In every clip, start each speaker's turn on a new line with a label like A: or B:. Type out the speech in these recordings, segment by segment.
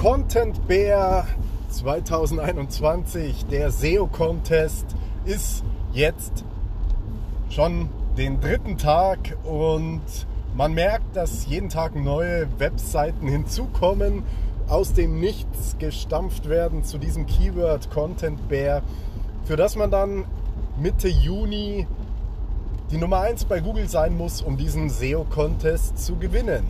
A: Content Bear 2021, der SEO Contest, ist jetzt schon den dritten Tag und man merkt, dass jeden Tag neue Webseiten hinzukommen, aus dem Nichts gestampft werden zu diesem Keyword Content Bear, für das man dann Mitte Juni die Nummer 1 bei Google sein muss, um diesen SEO-Contest zu gewinnen.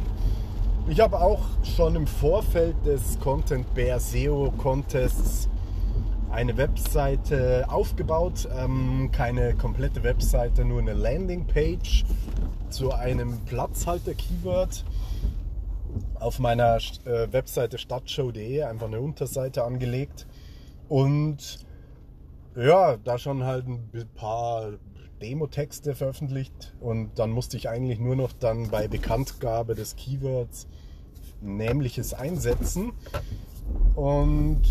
A: Ich habe auch schon im Vorfeld des Content Bear SEO Contests eine Webseite aufgebaut. Ähm, keine komplette Webseite, nur eine Landingpage zu einem Platzhalter-Keyword. Auf meiner äh, Webseite stadtshow.de einfach eine Unterseite angelegt. Und ja, da schon halt ein paar Demo-Texte veröffentlicht und dann musste ich eigentlich nur noch dann bei Bekanntgabe des Keywords nämliches einsetzen und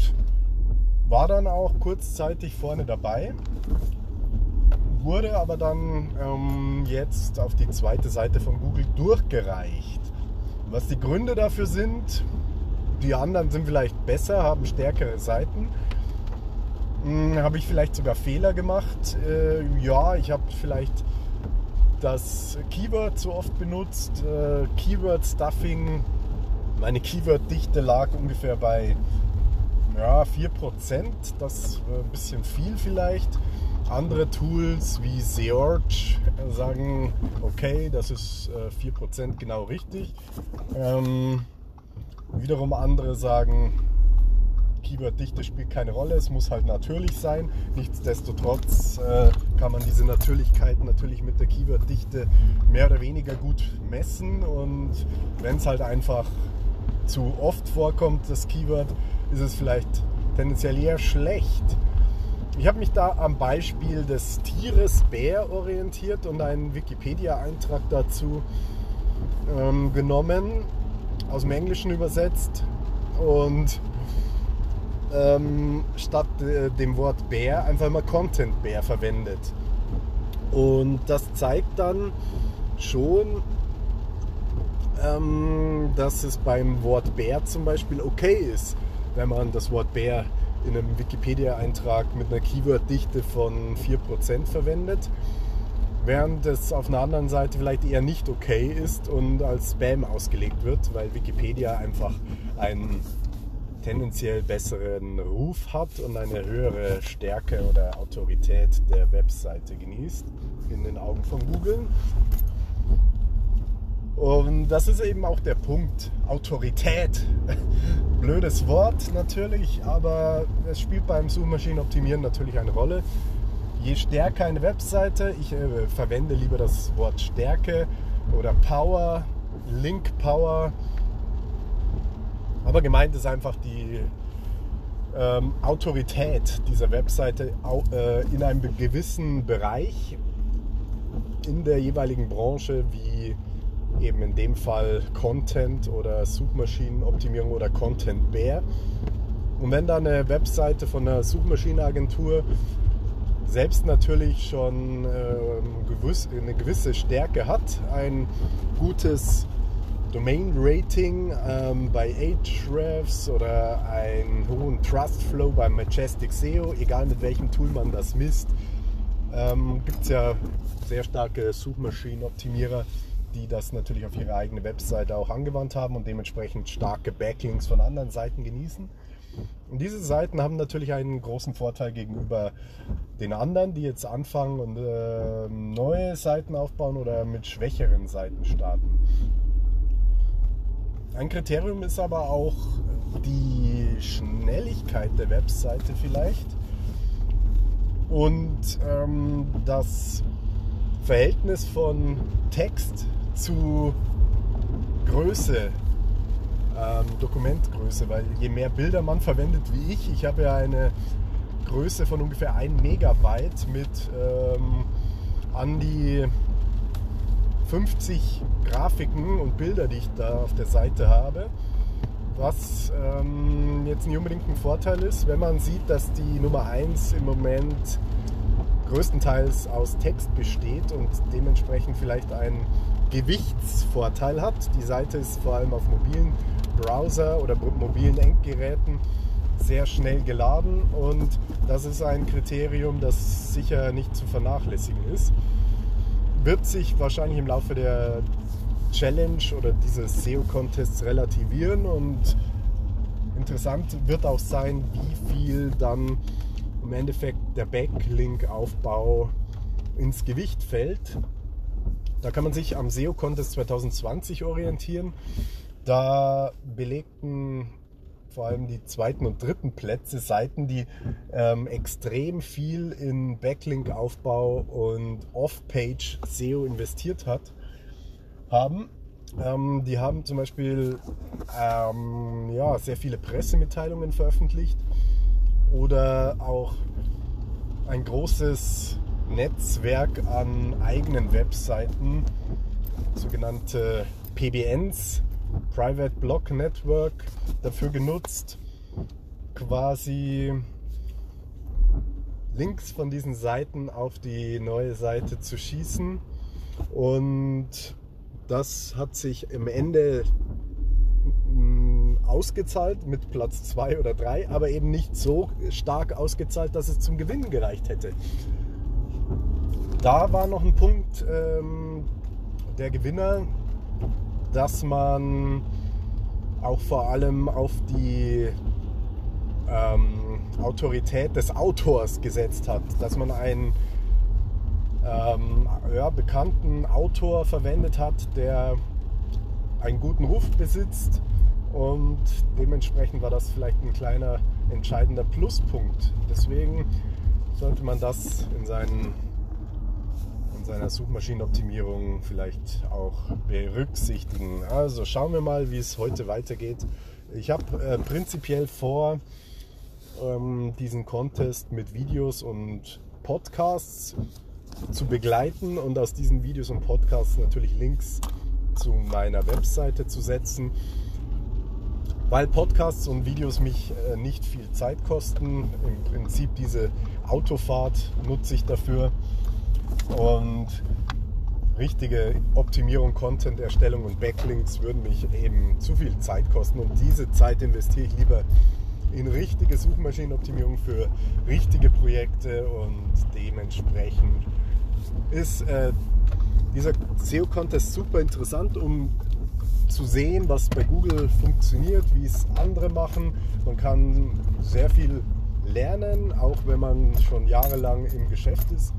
A: war dann auch kurzzeitig vorne dabei, wurde aber dann ähm, jetzt auf die zweite Seite von Google durchgereicht. Was die Gründe dafür sind, die anderen sind vielleicht besser, haben stärkere Seiten habe ich vielleicht sogar Fehler gemacht? Äh, ja, ich habe vielleicht das Keyword zu oft benutzt. Äh, Keyword Stuffing, meine Keyword-Dichte lag ungefähr bei ja, 4%. Das äh, ein bisschen viel vielleicht. Andere Tools wie Search sagen, okay, das ist äh, 4% genau richtig. Ähm, wiederum andere sagen, Keyword-Dichte spielt keine Rolle, es muss halt natürlich sein. Nichtsdestotrotz äh, kann man diese Natürlichkeit natürlich mit der Keyword-Dichte mehr oder weniger gut messen und wenn es halt einfach zu oft vorkommt, das Keyword, ist es vielleicht tendenziell eher schlecht. Ich habe mich da am Beispiel des Tieres Bär orientiert und einen Wikipedia-Eintrag dazu ähm, genommen, aus dem Englischen übersetzt. Und ähm, statt äh, dem Wort Bär einfach mal Content Bär verwendet. Und das zeigt dann schon, ähm, dass es beim Wort Bär zum Beispiel okay ist, wenn man das Wort Bär in einem Wikipedia-Eintrag mit einer Keyword-Dichte von 4% verwendet, während es auf einer anderen Seite vielleicht eher nicht okay ist und als Spam ausgelegt wird, weil Wikipedia einfach ein tendenziell besseren Ruf hat und eine höhere Stärke oder Autorität der Webseite genießt in den Augen von Google. Und das ist eben auch der Punkt. Autorität. Blödes Wort natürlich, aber es spielt beim Suchmaschinenoptimieren natürlich eine Rolle. Je stärker eine Webseite, ich äh, verwende lieber das Wort Stärke oder Power, Link Power, aber gemeint ist einfach die ähm, Autorität dieser Webseite äh, in einem gewissen Bereich in der jeweiligen Branche, wie eben in dem Fall Content oder Suchmaschinenoptimierung oder Content Bear. Und wenn da eine Webseite von einer Suchmaschinenagentur selbst natürlich schon äh, eine gewisse Stärke hat, ein gutes Domain Rating ähm, bei Ahrefs oder einen hohen Trust Flow bei Majestic SEO, egal mit welchem Tool man das misst, ähm, gibt es ja sehr starke Suchmaschinenoptimierer, die das natürlich auf ihre eigene Webseite auch angewandt haben und dementsprechend starke Backlinks von anderen Seiten genießen. Und diese Seiten haben natürlich einen großen Vorteil gegenüber den anderen, die jetzt anfangen und äh, neue Seiten aufbauen oder mit schwächeren Seiten starten. Ein Kriterium ist aber auch die Schnelligkeit der Webseite vielleicht und ähm, das Verhältnis von Text zu Größe, ähm, Dokumentgröße, weil je mehr Bilder man verwendet wie ich, ich habe ja eine Größe von ungefähr 1 Megabyte mit ähm, an die 50 Grafiken und Bilder, die ich da auf der Seite habe. Was ähm, jetzt nicht unbedingt ein Vorteil ist, wenn man sieht, dass die Nummer 1 im Moment größtenteils aus Text besteht und dementsprechend vielleicht ein Gewichtsvorteil hat. Die Seite ist vor allem auf mobilen Browser oder mobilen Endgeräten sehr schnell geladen und das ist ein Kriterium, das sicher nicht zu vernachlässigen ist. Wird sich wahrscheinlich im Laufe der Challenge oder dieses SEO-Contests relativieren und interessant wird auch sein, wie viel dann im Endeffekt der Backlink-Aufbau ins Gewicht fällt. Da kann man sich am SEO Contest 2020 orientieren. Da belegten vor allem die zweiten und dritten Plätze Seiten, die ähm, extrem viel in Backlink-Aufbau und Off-Page SEO investiert hat, haben. Ähm, die haben zum Beispiel ähm, ja, sehr viele Pressemitteilungen veröffentlicht oder auch ein großes Netzwerk an eigenen Webseiten, sogenannte PBNs, Private Block Network, dafür genutzt, quasi Links von diesen Seiten auf die neue Seite zu schießen. Und das hat sich im Ende ausgezahlt mit Platz 2 oder 3, aber eben nicht so stark ausgezahlt, dass es zum Gewinnen gereicht hätte. Da war noch ein Punkt, ähm, der Gewinner, dass man auch vor allem auf die ähm, Autorität des Autors gesetzt hat, dass man einen ähm, ja, bekannten Autor verwendet hat, der einen guten Ruf besitzt und dementsprechend war das vielleicht ein kleiner entscheidender Pluspunkt. Deswegen sollte man das in, seinen, in seiner Suchmaschinenoptimierung vielleicht auch berücksichtigen. Also schauen wir mal, wie es heute weitergeht. Ich habe äh, prinzipiell vor, ähm, diesen Contest mit Videos und Podcasts zu begleiten und aus diesen Videos und Podcasts natürlich Links zu meiner Webseite zu setzen weil Podcasts und Videos mich äh, nicht viel Zeit kosten. Im Prinzip diese Autofahrt nutze ich dafür und richtige Optimierung, Content-Erstellung und Backlinks würden mich eben zu viel Zeit kosten und diese Zeit investiere ich lieber in richtige Suchmaschinenoptimierung für richtige Projekte und dementsprechend ist äh, dieser SEO-Contest super interessant, um zu sehen, was bei Google funktioniert, wie es andere machen. Man kann sehr viel lernen, auch wenn man schon jahrelang im Geschäft ist.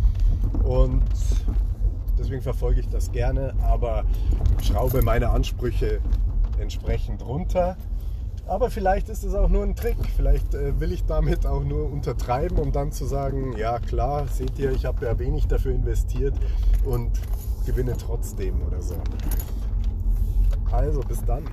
A: Und deswegen verfolge ich das gerne, aber schraube meine Ansprüche entsprechend runter. Aber vielleicht ist es auch nur ein Trick. Vielleicht äh, will ich damit auch nur untertreiben, um dann zu sagen, ja klar, seht ihr, ich habe ja wenig dafür investiert und gewinne trotzdem oder so. Also bis dann.